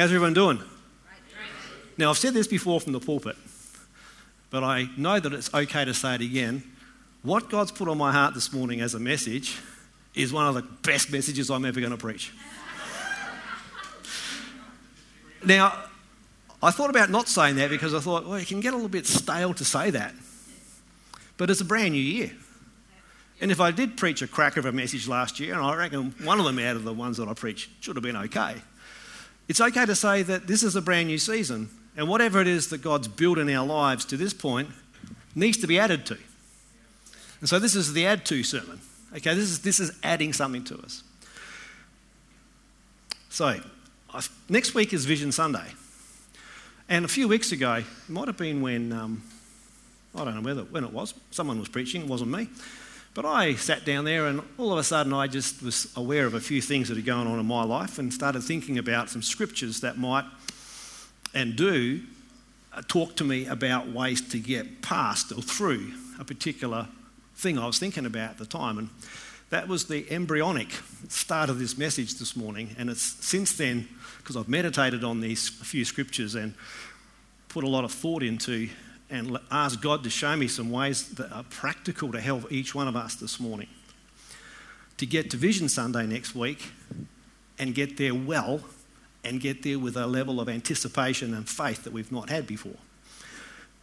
How's everyone doing? Now, I've said this before from the pulpit, but I know that it's okay to say it again. What God's put on my heart this morning as a message is one of the best messages I'm ever going to preach. now, I thought about not saying that because I thought, well, it can get a little bit stale to say that. But it's a brand new year. And if I did preach a crack of a message last year, and I reckon one of them out of the ones that I preached should have been okay, it's okay to say that this is a brand new season, and whatever it is that God's built in our lives to this point needs to be added to. And so this is the add to sermon. Okay, this is, this is adding something to us. So, next week is Vision Sunday. And a few weeks ago, it might have been when, um, I don't know whether, when it was, someone was preaching, it wasn't me. But I sat down there and all of a sudden I just was aware of a few things that are going on in my life and started thinking about some scriptures that might and do uh, talk to me about ways to get past or through a particular thing I was thinking about at the time. And that was the embryonic start of this message this morning. And it's since then, because I've meditated on these few scriptures and put a lot of thought into and ask God to show me some ways that are practical to help each one of us this morning. To get to Vision Sunday next week and get there well and get there with a level of anticipation and faith that we've not had before.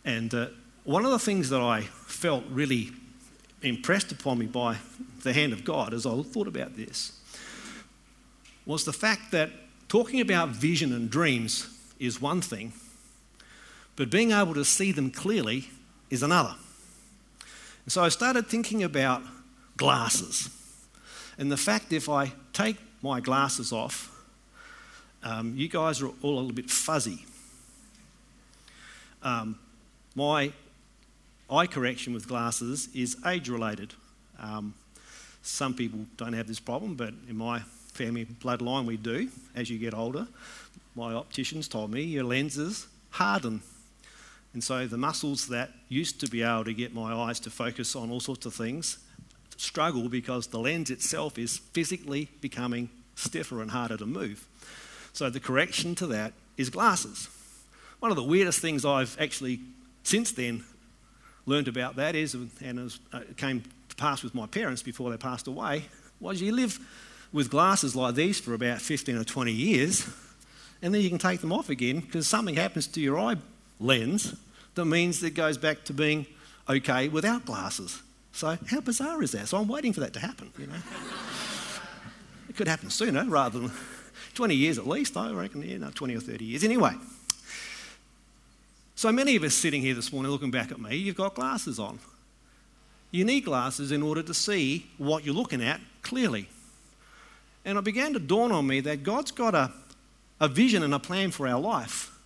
And uh, one of the things that I felt really impressed upon me by the hand of God as I thought about this was the fact that talking about vision and dreams is one thing, but being able to see them clearly is another. And so I started thinking about glasses and the fact if I take my glasses off, um, you guys are all a little bit fuzzy. Um, my eye correction with glasses is age related. Um, some people don't have this problem, but in my family bloodline, we do. As you get older, my opticians told me your lenses harden. And so the muscles that used to be able to get my eyes to focus on all sorts of things struggle because the lens itself is physically becoming stiffer and harder to move. So the correction to that is glasses. One of the weirdest things I've actually since then learned about that is, and it uh, came to pass with my parents before they passed away, was you live with glasses like these for about 15 or 20 years, and then you can take them off again because something happens to your eye lens that means it goes back to being okay without glasses. So how bizarre is that? So I'm waiting for that to happen, you know. it could happen sooner rather than 20 years at least, I reckon, yeah, no, 20 or 30 years. Anyway, so many of us sitting here this morning looking back at me, you've got glasses on. You need glasses in order to see what you're looking at clearly. And it began to dawn on me that God's got a, a vision and a plan for our life.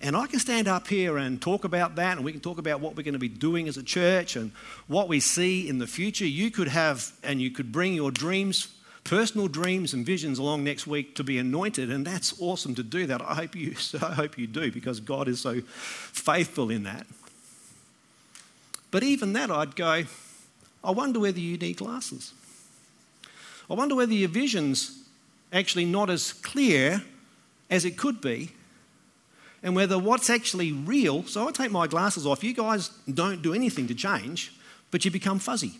And I can stand up here and talk about that, and we can talk about what we're going to be doing as a church and what we see in the future. You could have, and you could bring your dreams personal dreams and visions along next week to be anointed, and that's awesome to do that. I hope you, I hope you do because God is so faithful in that. But even that, I'd go, I wonder whether you need glasses. I wonder whether your vision's actually not as clear as it could be, and whether what's actually real. So I take my glasses off. You guys don't do anything to change, but you become fuzzy.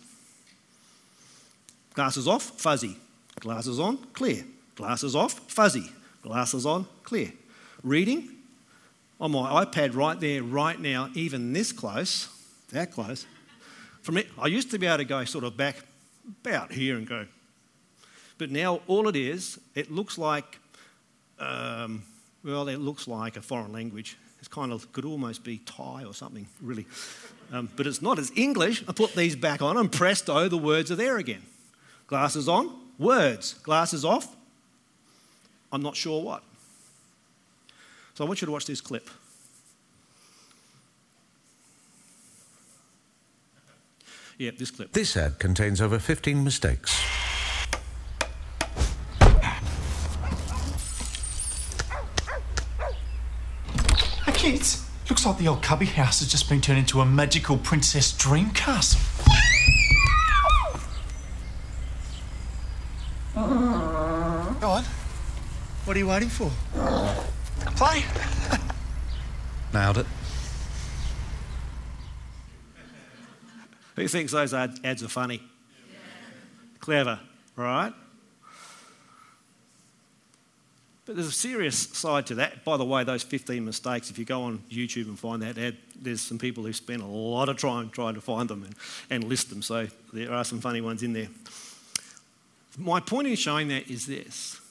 Glasses off, fuzzy. Glasses on, clear. Glasses off, fuzzy. Glasses on, clear. Reading on my iPad right there, right now, even this close, that close. From it, I used to be able to go sort of back about here and go. But now all it is, it looks like, um, well, it looks like a foreign language. It's kind of could almost be Thai or something, really. Um, but it's not. It's English. I put these back on, and presto, the words are there again. Glasses on, Words, glasses off. I'm not sure what. So I want you to watch this clip. Yeah, this clip. This ad contains over 15 mistakes. Hey kids, looks like the old cubby house has just been turned into a magical princess dream castle. What are you waiting for? Play. Nailed it. Who thinks those ad- ads are funny? Clever, right? But there's a serious side to that. By the way, those 15 mistakes, if you go on YouTube and find that ad, there's some people who spend a lot of time trying to find them and, and list them. So there are some funny ones in there. My point in showing that is this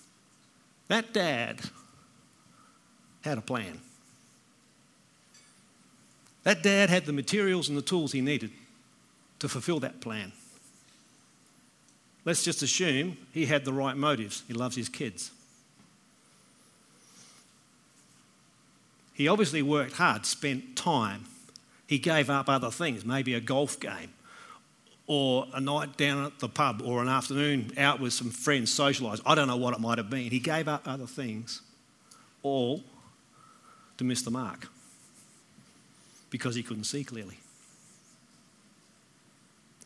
that dad had a plan. That dad had the materials and the tools he needed to fulfill that plan. Let's just assume he had the right motives. He loves his kids. He obviously worked hard, spent time. He gave up other things, maybe a golf game or a night down at the pub or an afternoon out with some friends, socialised. I don't know what it might have been. He gave up other things, all to miss the mark because he couldn't see clearly.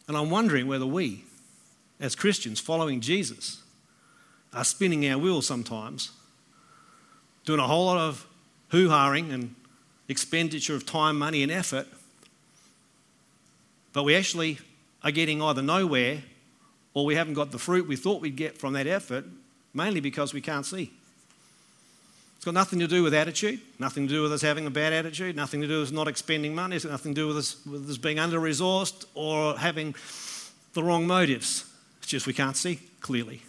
And I'm wondering whether we, as Christians following Jesus, are spinning our wheels sometimes, doing a whole lot of hoo haring and expenditure of time, money, and effort, but we actually are getting either nowhere or we haven't got the fruit we thought we'd get from that effort, mainly because we can't see. It's got nothing to do with attitude, nothing to do with us having a bad attitude, nothing to do with us not expending money, it's got nothing to do with us, with us being under resourced or having the wrong motives. It's just we can't see clearly.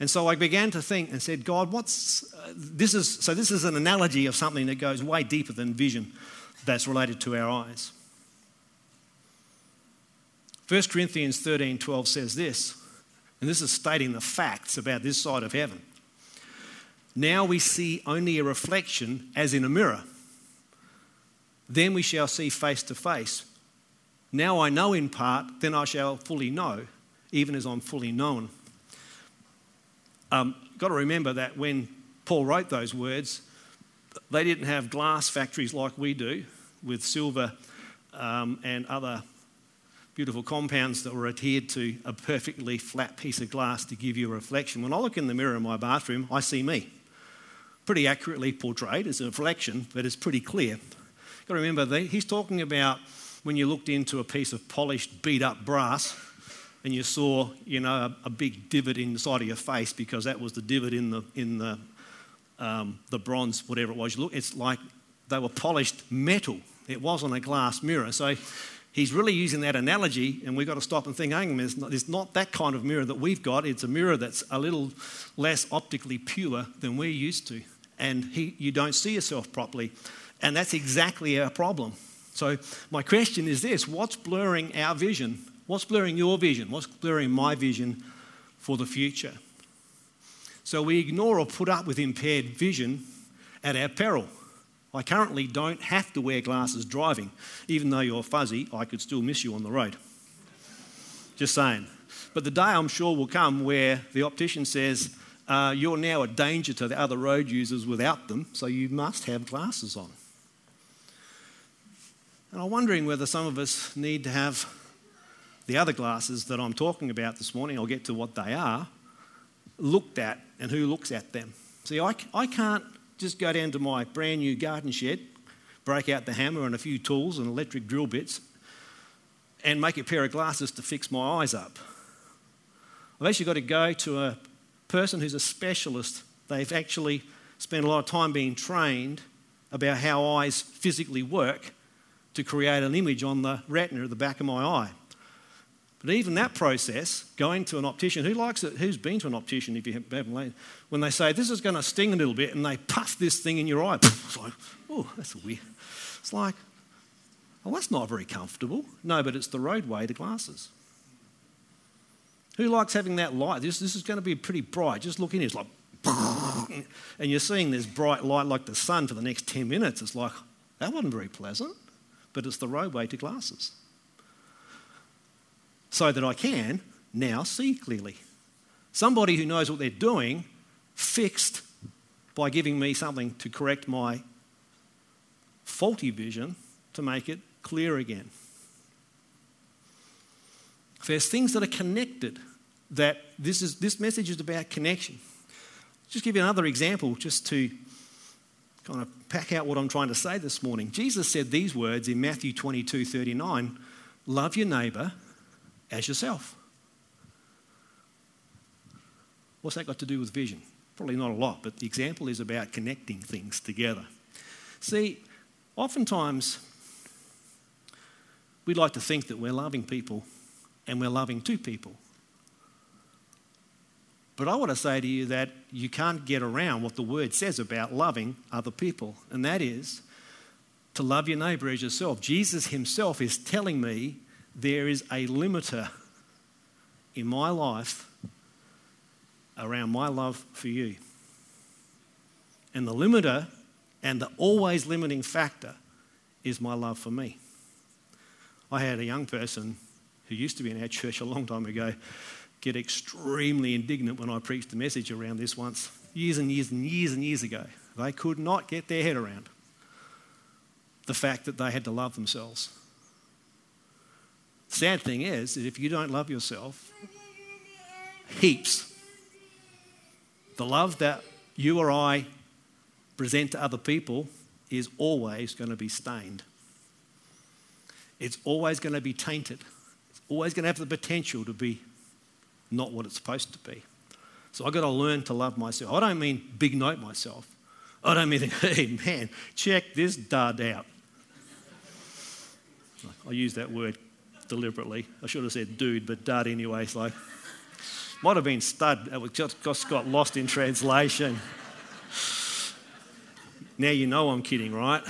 And so I began to think and said, God, what's uh, this is so this is an analogy of something that goes way deeper than vision that's related to our eyes. 1 Corinthians 13 12 says this, and this is stating the facts about this side of heaven. Now we see only a reflection as in a mirror. Then we shall see face to face. Now I know in part, then I shall fully know, even as I'm fully known. Um, got to remember that when Paul wrote those words, they didn't have glass factories like we do with silver um, and other beautiful compounds that were adhered to a perfectly flat piece of glass to give you a reflection. When I look in the mirror in my bathroom, I see me. Pretty accurately portrayed as a reflection, but it's pretty clear. Got to remember, he's talking about when you looked into a piece of polished, beat up brass and you saw, you know, a, a big divot in the side of your face because that was the divot in the, in the, um, the bronze, whatever it was. You look, it's like they were polished metal. It wasn't a glass mirror. So he's really using that analogy, and we've got to stop and think, hang on, it's not, not that kind of mirror that we've got. It's a mirror that's a little less optically pure than we're used to. And he, you don't see yourself properly. And that's exactly our problem. So, my question is this what's blurring our vision? What's blurring your vision? What's blurring my vision for the future? So, we ignore or put up with impaired vision at our peril. I currently don't have to wear glasses driving. Even though you're fuzzy, I could still miss you on the road. Just saying. But the day I'm sure will come where the optician says, uh, You're now a danger to the other road users without them, so you must have glasses on. And I'm wondering whether some of us need to have the other glasses that I'm talking about this morning, I'll get to what they are, looked at and who looks at them. See, I, I can't just go down to my brand new garden shed, break out the hammer and a few tools and electric drill bits, and make a pair of glasses to fix my eyes up. I've actually got to go to a person who's a specialist. They've actually spent a lot of time being trained about how eyes physically work to create an image on the retina at the back of my eye. But even that process, going to an optician, who likes it? Who's been to an optician if you haven't? When they say this is going to sting a little bit, and they puff this thing in your eye, it's like, oh, that's weird. It's like, well, that's not very comfortable. No, but it's the roadway to glasses. Who likes having that light? This, this is going to be pretty bright. Just look in, it's like, and you're seeing this bright light like the sun for the next 10 minutes. It's like, that wasn't very pleasant, but it's the roadway to glasses so that I can now see clearly. Somebody who knows what they're doing, fixed by giving me something to correct my faulty vision to make it clear again. There's things that are connected that this, is, this message is about connection. Just give you another example just to kind of pack out what I'm trying to say this morning. Jesus said these words in Matthew 22 39 Love your neighbour as yourself. What's that got to do with vision? Probably not a lot, but the example is about connecting things together. See, oftentimes we like to think that we're loving people and we're loving two people. But I want to say to you that you can't get around what the word says about loving other people, and that is to love your neighbour as yourself. Jesus himself is telling me there is a limiter in my life around my love for you. And the limiter and the always limiting factor is my love for me. I had a young person who used to be in our church a long time ago get extremely indignant when I preached a message around this once, years and years and years and years ago. They could not get their head around the fact that they had to love themselves. Sad thing is, that if you don't love yourself, heaps, the love that you or I present to other people is always going to be stained. It's always going to be tainted. It's always going to have the potential to be not what it's supposed to be. So I've got to learn to love myself. I don't mean big note myself. I don't mean, hey man, check this dud out. I use that word deliberately. I should have said dude, but dud anyway. Like, might have been stud. It just, just got lost in translation. Now you know I'm kidding, right?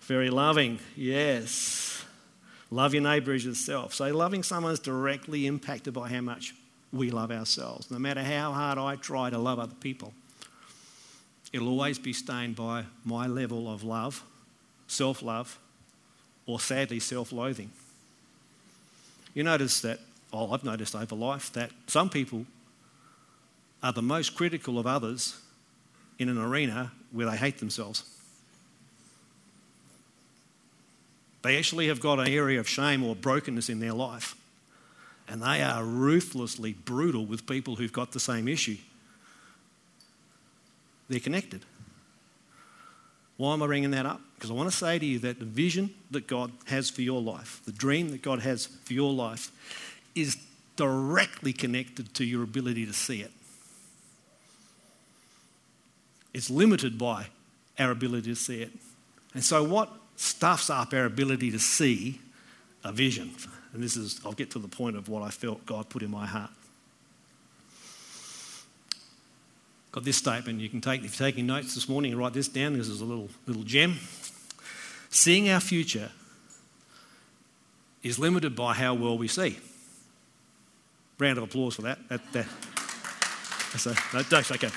Very loving, yes. Love your neighbour as yourself. So, loving someone is directly impacted by how much we love ourselves. No matter how hard I try to love other people, it'll always be stained by my level of love, self love, or sadly, self loathing. You notice that, well, I've noticed over life that some people are the most critical of others in an arena where they hate themselves. They actually have got an area of shame or brokenness in their life. And they are ruthlessly brutal with people who've got the same issue. They're connected. Why am I bringing that up? Because I want to say to you that the vision that God has for your life, the dream that God has for your life, is directly connected to your ability to see it. It's limited by our ability to see it. And so, what stuffs up our ability to see a vision. And this is, I'll get to the point of what I felt God put in my heart. Got this statement. You can take, if you're taking notes this morning, and write this down. This is a little, little gem. Seeing our future is limited by how well we see. Round of applause for that. that, that. That's, a, that's okay.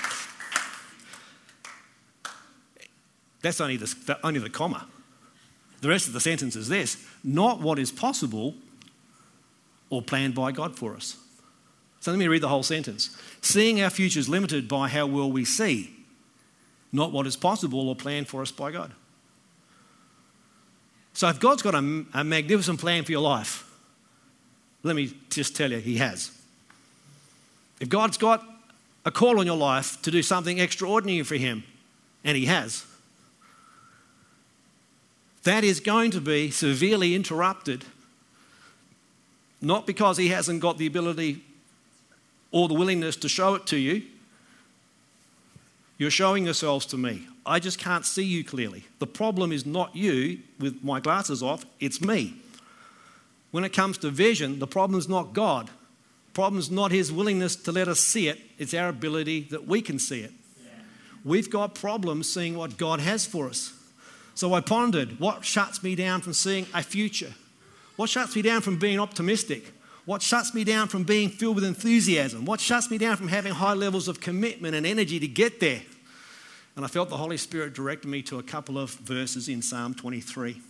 That's only the, only the comma. The rest of the sentence is this not what is possible or planned by God for us. So let me read the whole sentence. Seeing our future is limited by how well we see, not what is possible or planned for us by God. So if God's got a, a magnificent plan for your life, let me just tell you, He has. If God's got a call on your life to do something extraordinary for Him, and He has, that is going to be severely interrupted, not because he hasn't got the ability or the willingness to show it to you. You're showing yourselves to me. I just can't see you clearly. The problem is not you with my glasses off, it's me. When it comes to vision, the problem is not God. The problem is not his willingness to let us see it, it's our ability that we can see it. We've got problems seeing what God has for us. So I pondered what shuts me down from seeing a future? What shuts me down from being optimistic? What shuts me down from being filled with enthusiasm? What shuts me down from having high levels of commitment and energy to get there? And I felt the Holy Spirit direct me to a couple of verses in Psalm 23.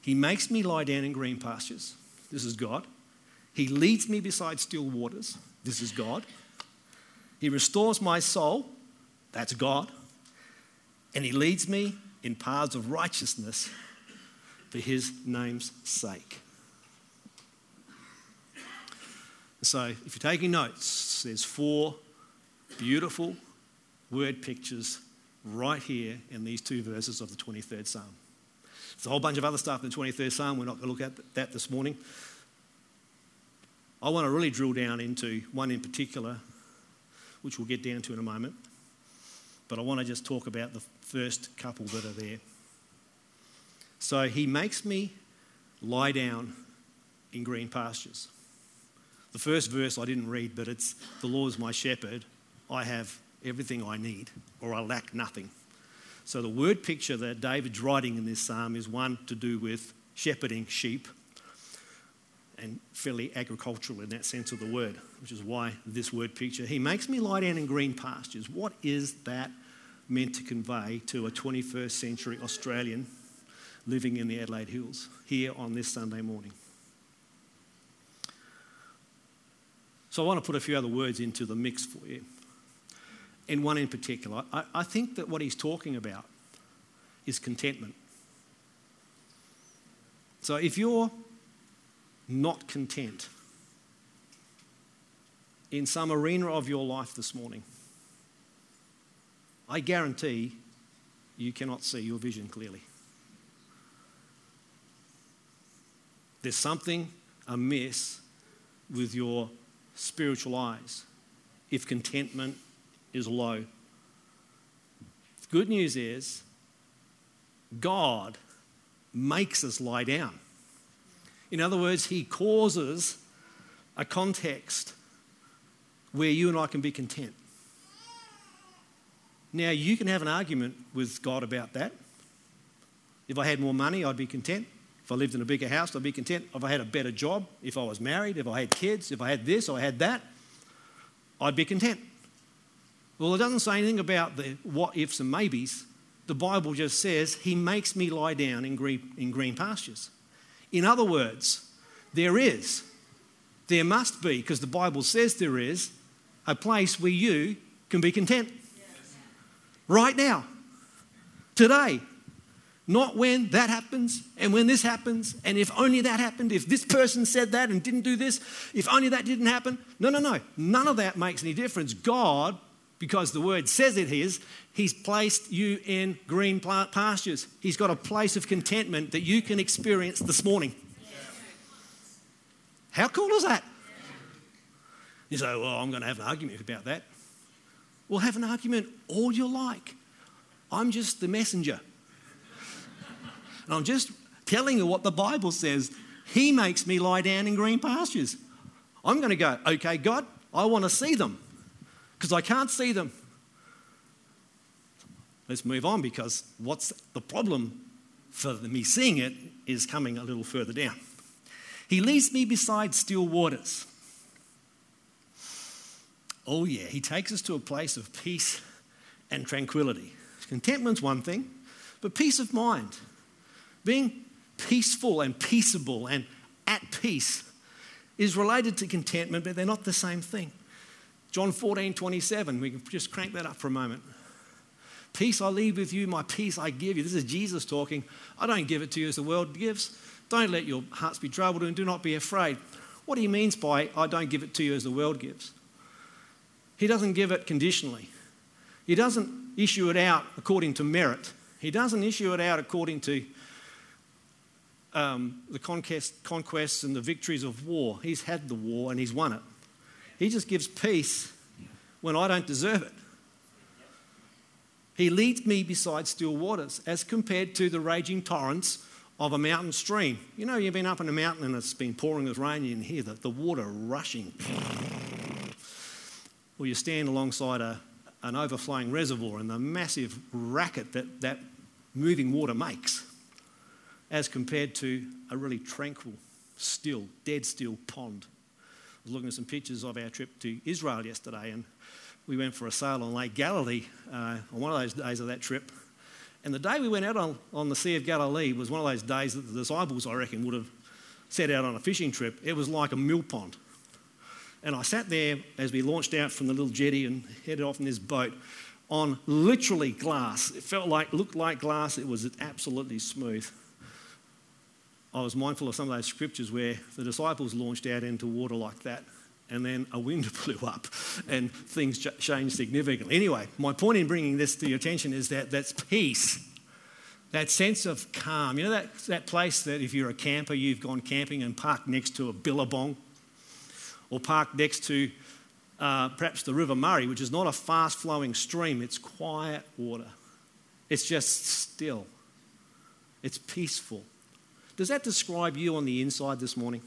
He makes me lie down in green pastures. This is God. He leads me beside still waters. This is God. He restores my soul. That's God and he leads me in paths of righteousness for his name's sake. So, if you're taking notes, there's four beautiful, word pictures right here in these two verses of the 23rd Psalm. There's a whole bunch of other stuff in the 23rd Psalm. We're not going to look at that this morning. I want to really drill down into one in particular, which we'll get down to in a moment. But I want to just talk about the first couple that are there. So he makes me lie down in green pastures. The first verse I didn't read, but it's The Lord is my shepherd. I have everything I need, or I lack nothing. So the word picture that David's writing in this psalm is one to do with shepherding sheep and fairly agricultural in that sense of the word, which is why this word picture. He makes me lie down in green pastures. What is that meant to convey to a 21st century Australian living in the Adelaide Hills here on this Sunday morning? So I want to put a few other words into the mix for you. And one in particular, I, I think that what he's talking about is contentment. So if you're not content in some arena of your life this morning, I guarantee you cannot see your vision clearly. There's something amiss with your spiritual eyes if contentment is low. The good news is God makes us lie down. In other words, He causes a context where you and I can be content. Now, you can have an argument with God about that. If I had more money, I'd be content. If I lived in a bigger house, I'd be content. If I had a better job, if I was married, if I had kids, if I had this or I had that, I'd be content. Well, it doesn't say anything about the what ifs and maybes. The Bible just says, He makes me lie down in green, in green pastures. In other words, there is, there must be, because the Bible says there is, a place where you can be content. Yes. Right now, today, not when that happens and when this happens and if only that happened, if this person said that and didn't do this, if only that didn't happen. No, no, no. None of that makes any difference. God, because the word says it is, He's placed you in green pastures. He's got a place of contentment that you can experience this morning. How cool is that? You say, well, I'm going to have an argument about that. Well, have an argument all you like. I'm just the messenger. And I'm just telling you what the Bible says. He makes me lie down in green pastures. I'm going to go, okay, God, I want to see them because I can't see them. Let's move on because what's the problem for me seeing it is coming a little further down. He leads me beside still waters. Oh, yeah, he takes us to a place of peace and tranquility. Contentment's one thing, but peace of mind. Being peaceful and peaceable and at peace is related to contentment, but they're not the same thing. John 14, 27, we can just crank that up for a moment. Peace I leave with you, my peace I give you. This is Jesus talking. I don't give it to you as the world gives. Don't let your hearts be troubled and do not be afraid. What he means by I don't give it to you as the world gives. He doesn't give it conditionally. He doesn't issue it out according to merit. He doesn't issue it out according to um, the conquest, conquests and the victories of war. He's had the war and he's won it. He just gives peace when I don't deserve it. He leads me beside still waters as compared to the raging torrents of a mountain stream. You know, you've been up in a mountain and it's been pouring with rain, you can hear the, the water rushing. or you stand alongside a, an overflowing reservoir and the massive racket that that moving water makes as compared to a really tranquil, still, dead still pond. I was looking at some pictures of our trip to Israel yesterday, and we went for a sail on Lake Galilee uh, on one of those days of that trip. And the day we went out on, on the Sea of Galilee was one of those days that the disciples, I reckon, would have set out on a fishing trip. It was like a mill pond. And I sat there as we launched out from the little jetty and headed off in this boat on literally glass. It felt like, looked like glass. It was absolutely smooth. I was mindful of some of those scriptures where the disciples launched out into water like that and then a wind blew up and things changed significantly. Anyway, my point in bringing this to your attention is that that's peace. That sense of calm. You know that, that place that if you're a camper, you've gone camping and parked next to a billabong or parked next to uh, perhaps the River Murray, which is not a fast flowing stream, it's quiet water. It's just still, it's peaceful. Does that describe you on the inside this morning?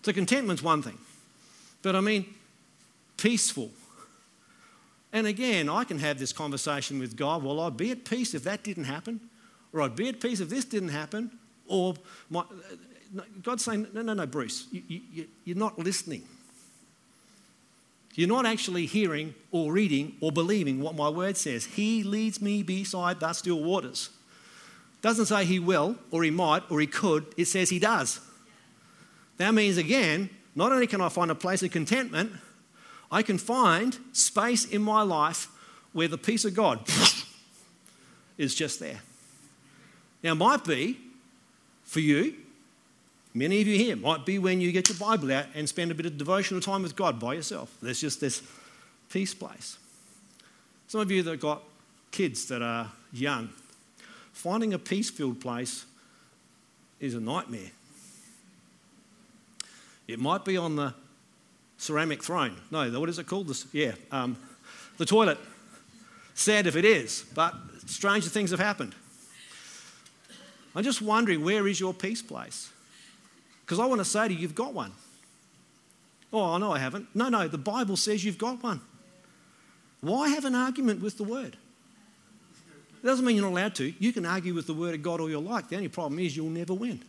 So, contentment's one thing, but I mean, peaceful. And again, I can have this conversation with God. Well, I'd be at peace if that didn't happen, or I'd be at peace if this didn't happen, or my, God's saying, no, no, no, Bruce, you, you, you're not listening. You're not actually hearing or reading or believing what my word says. He leads me beside the still waters. Doesn't say he will or he might or he could, it says he does. That means, again, not only can I find a place of contentment, I can find space in my life where the peace of God is just there. Now, might be for you, many of you here, might be when you get your Bible out and spend a bit of devotional time with God by yourself. There's just this peace place. Some of you that got kids that are young, finding a peace filled place is a nightmare. It might be on the ceramic throne. No, what is it called? This, yeah, um, the toilet. Sad if it is, but stranger things have happened. I'm just wondering where is your peace place? Because I want to say to you, you've got one. Oh, I know I haven't. No, no, the Bible says you've got one. Why have an argument with the word? It doesn't mean you're not allowed to. You can argue with the word of God all you like. The only problem is you'll never win.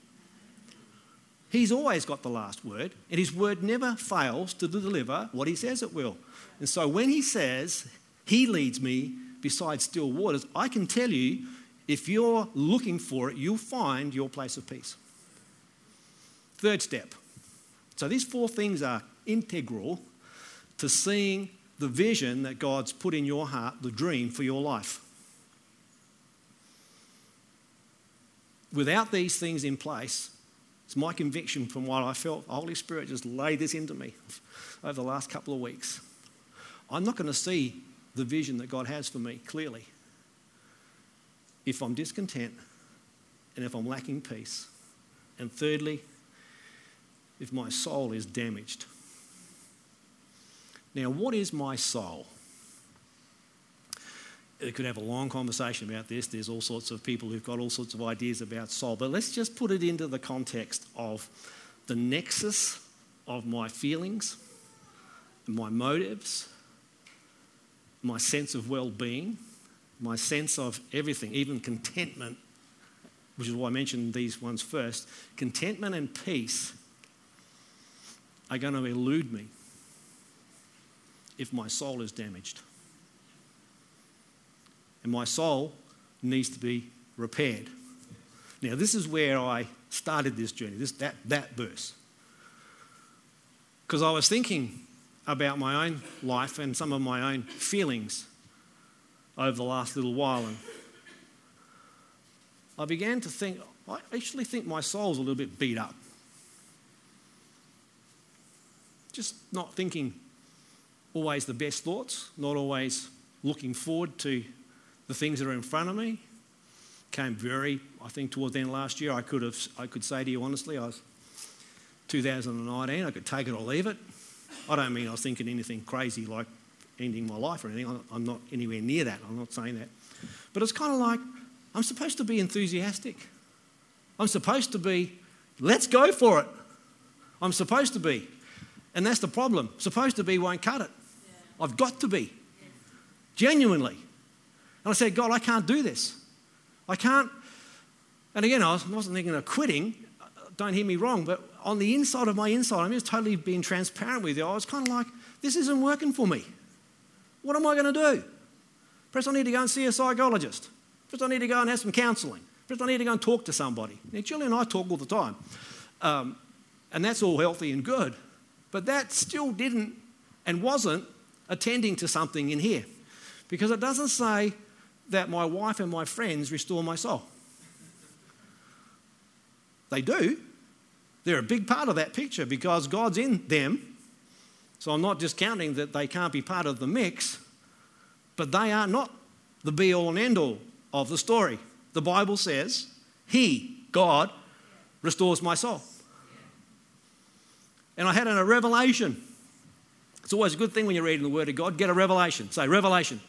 He's always got the last word, and his word never fails to deliver what he says it will. And so when he says, He leads me beside still waters, I can tell you, if you're looking for it, you'll find your place of peace. Third step. So these four things are integral to seeing the vision that God's put in your heart, the dream for your life. Without these things in place, it's my conviction from what I felt. The Holy Spirit just laid this into me over the last couple of weeks. I'm not going to see the vision that God has for me clearly if I'm discontent and if I'm lacking peace. And thirdly, if my soul is damaged. Now, what is my soul? We could have a long conversation about this. There's all sorts of people who've got all sorts of ideas about soul. But let's just put it into the context of the nexus of my feelings, my motives, my sense of well being, my sense of everything, even contentment, which is why I mentioned these ones first. Contentment and peace are going to elude me if my soul is damaged and my soul needs to be repaired. Now, this is where I started this journey, this, that, that verse. Because I was thinking about my own life and some of my own feelings over the last little while. And I began to think, I actually think my soul's a little bit beat up. Just not thinking always the best thoughts, not always looking forward to the things that are in front of me came very, I think towards the end of last year, I could have, I could say to you honestly, I was 2019, I could take it or leave it. I don't mean I was thinking anything crazy like ending my life or anything. I'm not anywhere near that. I'm not saying that. But it's kind of like I'm supposed to be enthusiastic. I'm supposed to be, let's go for it. I'm supposed to be. And that's the problem. Supposed to be won't cut it. I've got to be. Genuinely. And I said, God, I can't do this. I can't. And again, I wasn't thinking of quitting. Don't hear me wrong, but on the inside of my inside, I'm just totally being transparent with you. I was kind of like, this isn't working for me. What am I going to do? Perhaps I need to go and see a psychologist. Perhaps I need to go and have some counselling. Perhaps I need to go and talk to somebody. Now, Julie and I talk all the time, um, and that's all healthy and good. But that still didn't and wasn't attending to something in here. Because it doesn't say that my wife and my friends restore my soul. They do. They're a big part of that picture because God's in them So I'm not discounting that they can't be part of the mix, but they are not the be all and end all of the story. The Bible says, He, God, restores my soul. And I had a revelation. It's always a good thing when you're reading the Word of God. Get a revelation. Say, revelation.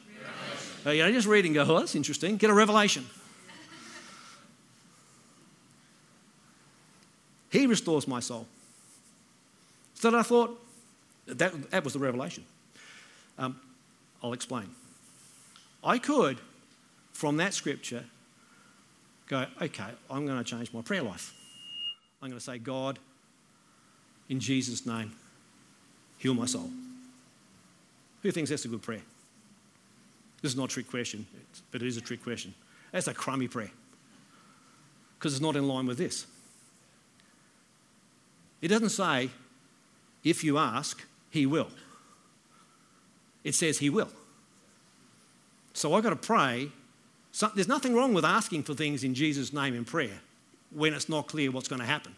Uh, you know, just read and go, oh, that's interesting. Get a revelation. he restores my soul. So I thought, that, that was the revelation. Um, I'll explain. I could, from that scripture, go, okay, I'm going to change my prayer life. I'm going to say, God, in Jesus' name, heal my soul. Who thinks that's a good prayer? This is not a trick question, but it is a trick question. That's a crummy prayer because it's not in line with this. It doesn't say, if you ask, he will. It says he will. So I've got to pray. So, there's nothing wrong with asking for things in Jesus' name in prayer when it's not clear what's going to happen.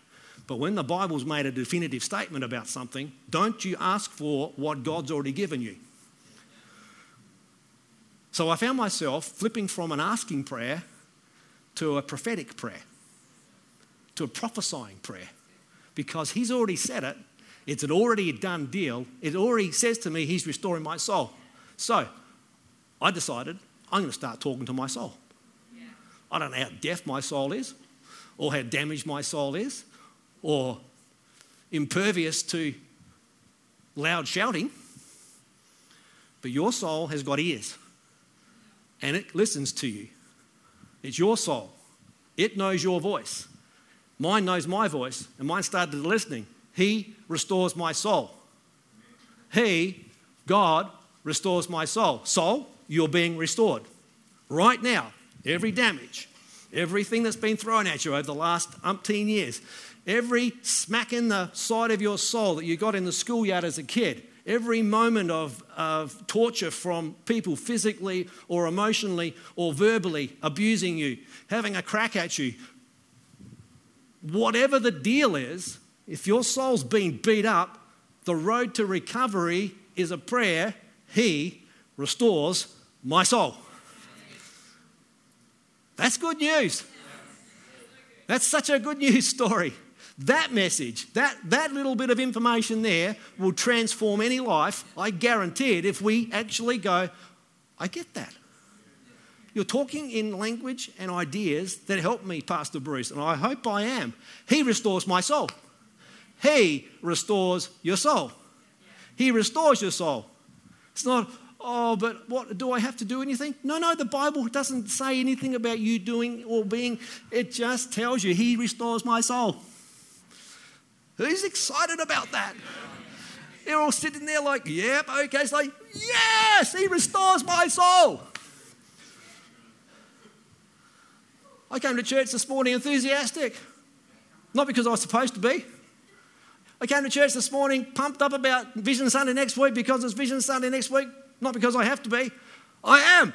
But when the Bible's made a definitive statement about something, don't you ask for what God's already given you. So I found myself flipping from an asking prayer to a prophetic prayer, to a prophesying prayer, because He's already said it. It's an already done deal. It already says to me He's restoring my soul. So I decided I'm going to start talking to my soul. Yeah. I don't know how deaf my soul is, or how damaged my soul is, or impervious to loud shouting, but your soul has got ears and it listens to you. It's your soul, it knows your voice. Mine knows my voice, and mine started listening. He restores my soul. He, God, restores my soul. Soul, you're being restored. Right now, every damage, everything that's been thrown at you over the last umpteen years, every smack in the side of your soul that you got in the schoolyard as a kid, every moment of, of torture from people physically or emotionally or verbally abusing you, having a crack at you, whatever the deal is, if your soul's been beat up, the road to recovery is a prayer. He restores my soul. That's good news. That's such a good news story. That message, that, that little bit of information there will transform any life, I guarantee it, if we actually go, I get that. You're talking in language and ideas that help me, Pastor Bruce, and I hope I am. He restores my soul. He restores your soul. He restores your soul. It's not, oh, but what do I have to do anything? No, no, the Bible doesn't say anything about you doing or being. It just tells you He restores my soul. Who's excited about that? They're all sitting there like, yep, okay. It's like, yes, he restores my soul. I came to church this morning enthusiastic. Not because I was supposed to be. I came to church this morning pumped up about Vision Sunday next week because it's Vision Sunday next week. Not because I have to be. I am.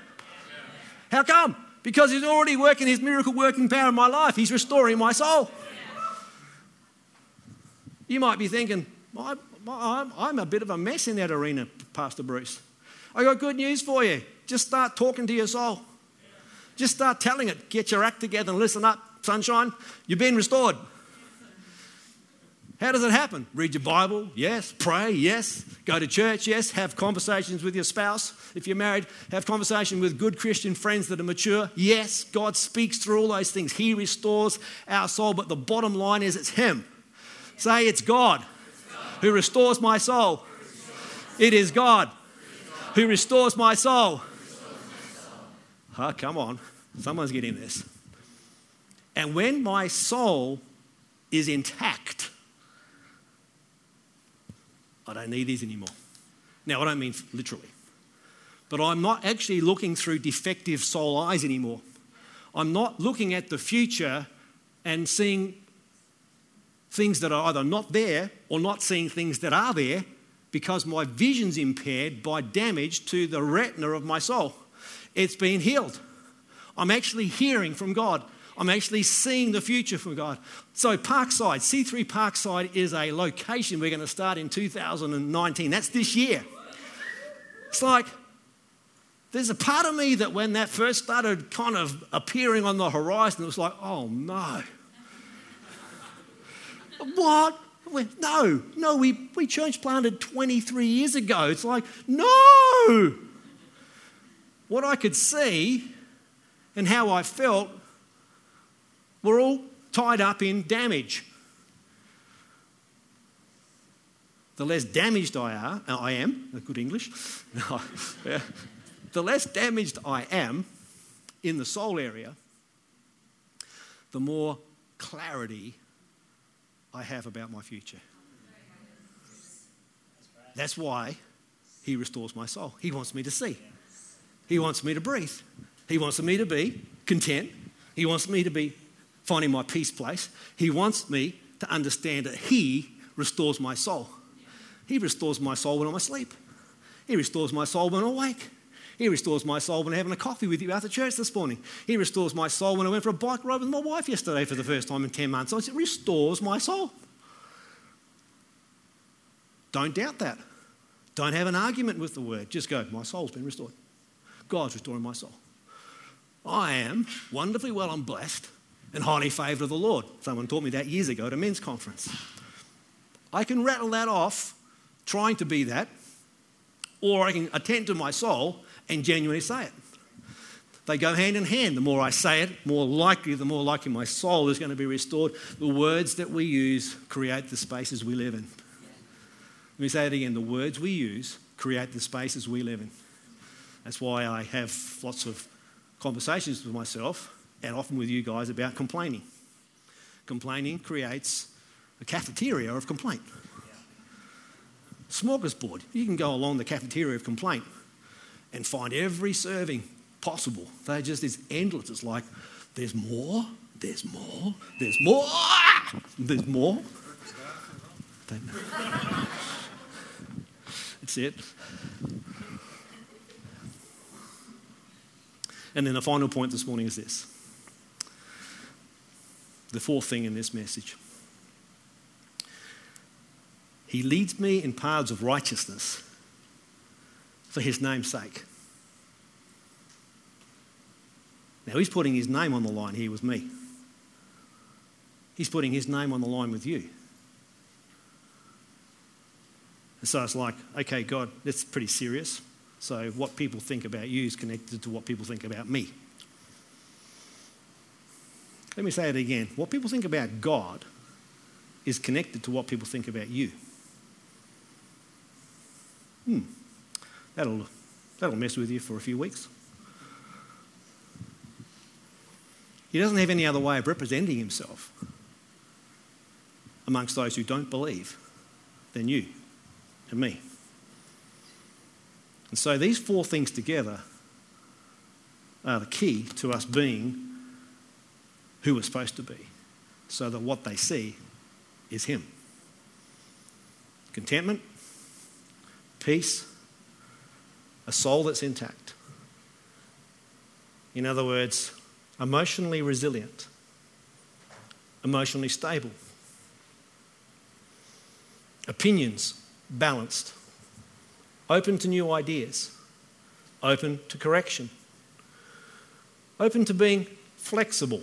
How come? Because he's already working his miracle working power in my life. He's restoring my soul. You might be thinking, I'm a bit of a mess in that arena, Pastor Bruce. I got good news for you. Just start talking to your soul. Just start telling it, get your act together and listen up, sunshine. You've been restored. How does it happen? Read your Bible, yes. Pray, yes. Go to church, yes. Have conversations with your spouse. If you're married, have conversation with good Christian friends that are mature. Yes, God speaks through all those things. He restores our soul, but the bottom line is it's Him. Say, it's God who restores my soul. It is God who restores my soul. Oh, come on. Someone's getting this. And when my soul is intact, I don't need these anymore. Now, I don't mean literally, but I'm not actually looking through defective soul eyes anymore. I'm not looking at the future and seeing things that are either not there or not seeing things that are there because my vision's impaired by damage to the retina of my soul. It's been healed. I'm actually hearing from God. I'm actually seeing the future from God. So, Parkside, C3 Parkside is a location we're going to start in 2019. That's this year. It's like, there's a part of me that when that first started kind of appearing on the horizon, it was like, oh no. What? No, no, we, we church planted 23 years ago. It's like, no. What I could see and how I felt were all tied up in damage. The less damaged I, are, uh, I am, good English, the less damaged I am in the soul area, the more clarity I have about my future. That's why He restores my soul. He wants me to see, He wants me to breathe, He wants me to be content, He wants me to be finding my peace place, He wants me to understand that He restores my soul. He restores my soul when I'm asleep. He restores my soul when I'm awake. He restores my soul when I'm having a coffee with you after church this morning. He restores my soul when I went for a bike ride with my wife yesterday for the first time in 10 months. So it restores my soul. Don't doubt that. Don't have an argument with the word. Just go, my soul's been restored. God's restoring my soul. I am wonderfully well and blessed and highly favoured of the Lord. Someone taught me that years ago at a men's conference. I can rattle that off trying to be that, or I can attend to my soul and genuinely say it. They go hand in hand. The more I say it, more likely, the more likely my soul is going to be restored. The words that we use create the spaces we live in. Let me say it again the words we use create the spaces we live in. That's why I have lots of conversations with myself and often with you guys about complaining. Complaining creates a cafeteria of complaint smorgasbord. You can go along the cafeteria of complaint and find every serving possible. They're just as endless. It's like, there's more, there's more, there's more, there's more. That's it. And then the final point this morning is this the fourth thing in this message. He leads me in paths of righteousness for his name's sake. Now, he's putting his name on the line here with me. He's putting his name on the line with you. And so it's like, okay, God, that's pretty serious. So what people think about you is connected to what people think about me. Let me say it again. What people think about God is connected to what people think about you. Hmm, that'll, that'll mess with you for a few weeks. He doesn't have any other way of representing himself amongst those who don't believe than you and me. And so these four things together are the key to us being who we're supposed to be, so that what they see is Him. Contentment, peace, a soul that's intact. In other words, emotionally resilient, emotionally stable, opinions balanced, open to new ideas, open to correction, open to being flexible.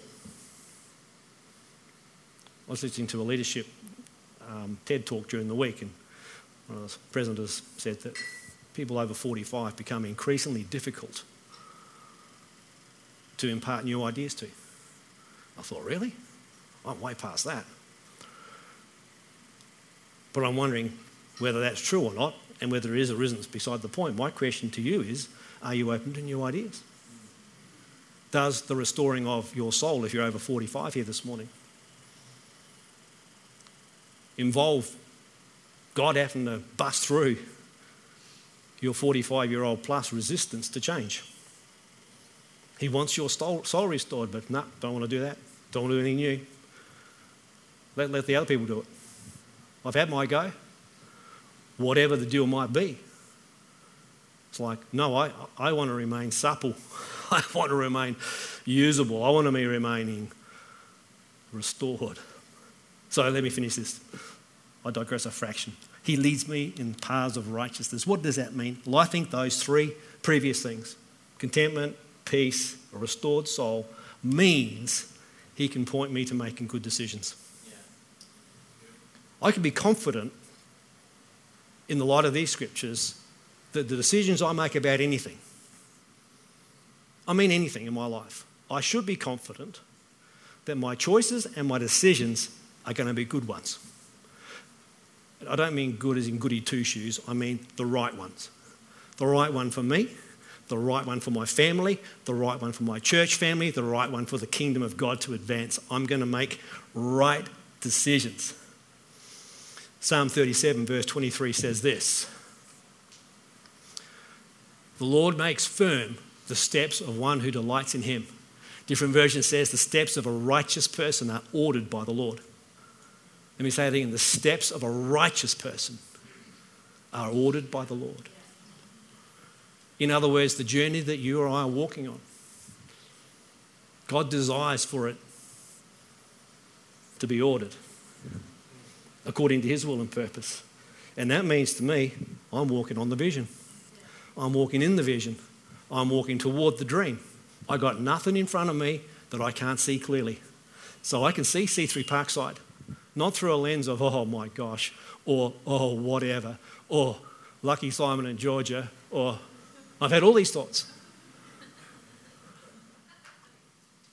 I was listening to a leadership um, TED talk during the week, and one of the presenters said that people over 45 become increasingly difficult to impart new ideas to. I thought, really? I'm way past that. But I'm wondering whether that's true or not, and whether it is or isn't beside the point. My question to you is are you open to new ideas? Does the restoring of your soul, if you're over 45 here this morning, involve God having to bust through your 45 year old plus resistance to change. He wants your soul restored, but no, nah, don't want to do that. Don't want to do anything new. Let, let the other people do it. I've had my go, whatever the deal might be. It's like, no, I, I want to remain supple. I want to remain usable. I want to be remaining restored. So let me finish this. I digress a fraction. He leads me in paths of righteousness. What does that mean? Well, I think those three previous things contentment, peace, a restored soul means he can point me to making good decisions. I can be confident in the light of these scriptures that the decisions I make about anything, I mean anything in my life, I should be confident that my choices and my decisions are going to be good ones. I don't mean good as in goody two shoes, I mean the right ones. The right one for me, the right one for my family, the right one for my church family, the right one for the kingdom of God to advance. I'm going to make right decisions. Psalm 37, verse 23 says this The Lord makes firm the steps of one who delights in him. Different version says the steps of a righteous person are ordered by the Lord. Let me say that again the steps of a righteous person are ordered by the Lord. In other words, the journey that you or I are walking on, God desires for it to be ordered according to His will and purpose. And that means to me, I'm walking on the vision. I'm walking in the vision. I'm walking toward the dream. I got nothing in front of me that I can't see clearly. So I can see C3 Parkside, not through a lens of, oh my gosh, or oh whatever, or Lucky Simon in Georgia, or I've had all these thoughts.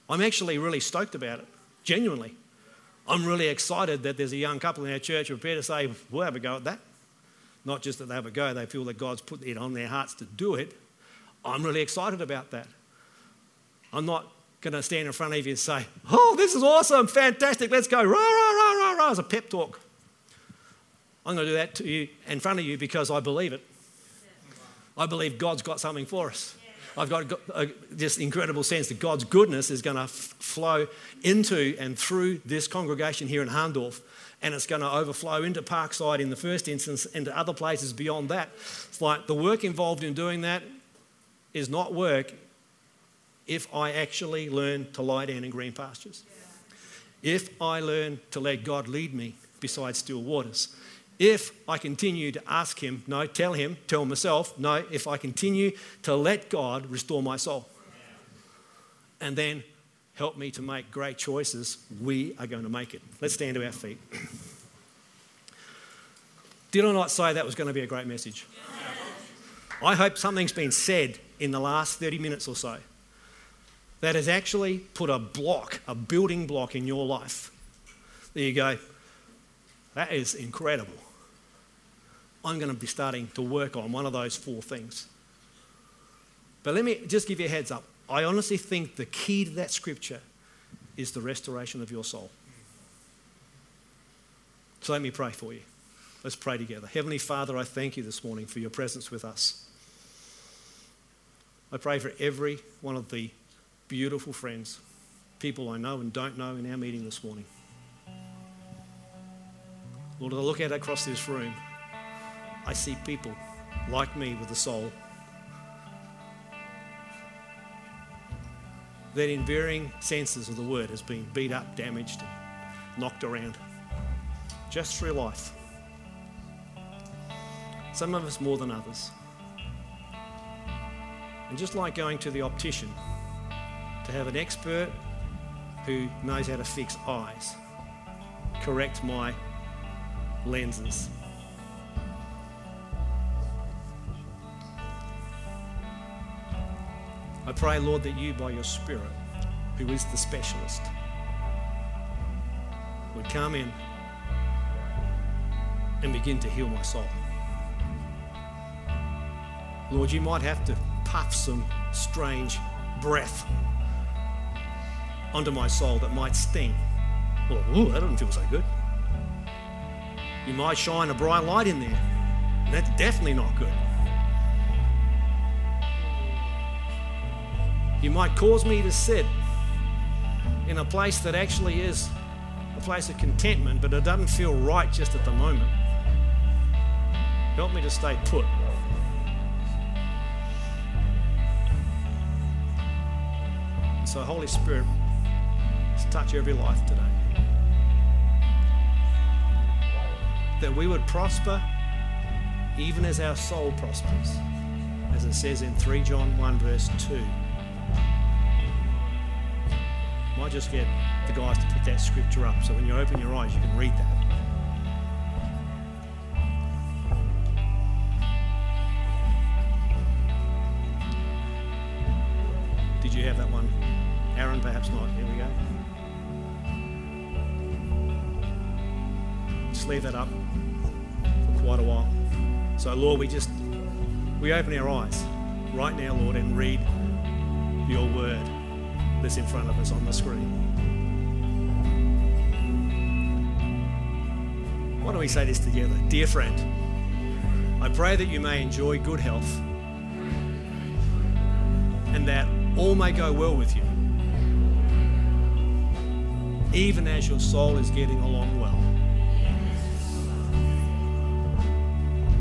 I'm actually really stoked about it, genuinely. I'm really excited that there's a young couple in our church prepared to say, we'll have a go at that. Not just that they have a go, they feel that God's put it on their hearts to do it. I'm really excited about that. I'm not going to stand in front of you and say, oh, this is awesome, fantastic, let's go, rah, rah, rah, rah, rah, as a pep talk. I'm going to do that to you in front of you because I believe it. I believe God's got something for us. I've got a, uh, this incredible sense that God's goodness is going to f- flow into and through this congregation here in Hahndorf, and it's going to overflow into Parkside in the first instance and to other places beyond that. It's like the work involved in doing that is not work if I actually learn to lie down in green pastures. If I learn to let God lead me beside still waters if I continue to ask Him, no, tell Him, tell myself, no, if I continue to let God restore my soul. And then help me to make great choices, we are going to make it. Let's stand to our feet. Did I not say that was going to be a great message? I hope something's been said in the last 30 minutes or so that has actually put a block, a building block in your life. There you go. That is incredible. I'm going to be starting to work on one of those four things. But let me just give you a heads up. I honestly think the key to that scripture is the restoration of your soul. So let me pray for you. Let's pray together. Heavenly Father, I thank you this morning for your presence with us. I pray for every one of the beautiful friends, people I know and don't know in our meeting this morning. Lord, I look out across this room I see people like me with a soul that, in varying senses of the word, has been beat up, damaged, knocked around just through life. Some of us more than others. And just like going to the optician to have an expert who knows how to fix eyes, correct my lenses I pray, Lord, that you, by your Spirit, who is the specialist, would come in and begin to heal my soul. Lord, you might have to puff some strange breath onto my soul that might sting. Well, ooh, that doesn't feel so good. You might shine a bright light in there, that's definitely not good. You might cause me to sit in a place that actually is a place of contentment, but it doesn't feel right just at the moment. Help me to stay put. So, Holy Spirit, touch every life today. That we would prosper even as our soul prospers, as it says in 3 John 1, verse 2. Might just get the guys to put that scripture up so when you open your eyes, you can read that. Lord, we just we open our eyes right now, Lord, and read your word that's in front of us on the screen. Why don't we say this together? Dear friend, I pray that you may enjoy good health and that all may go well with you, even as your soul is getting along well.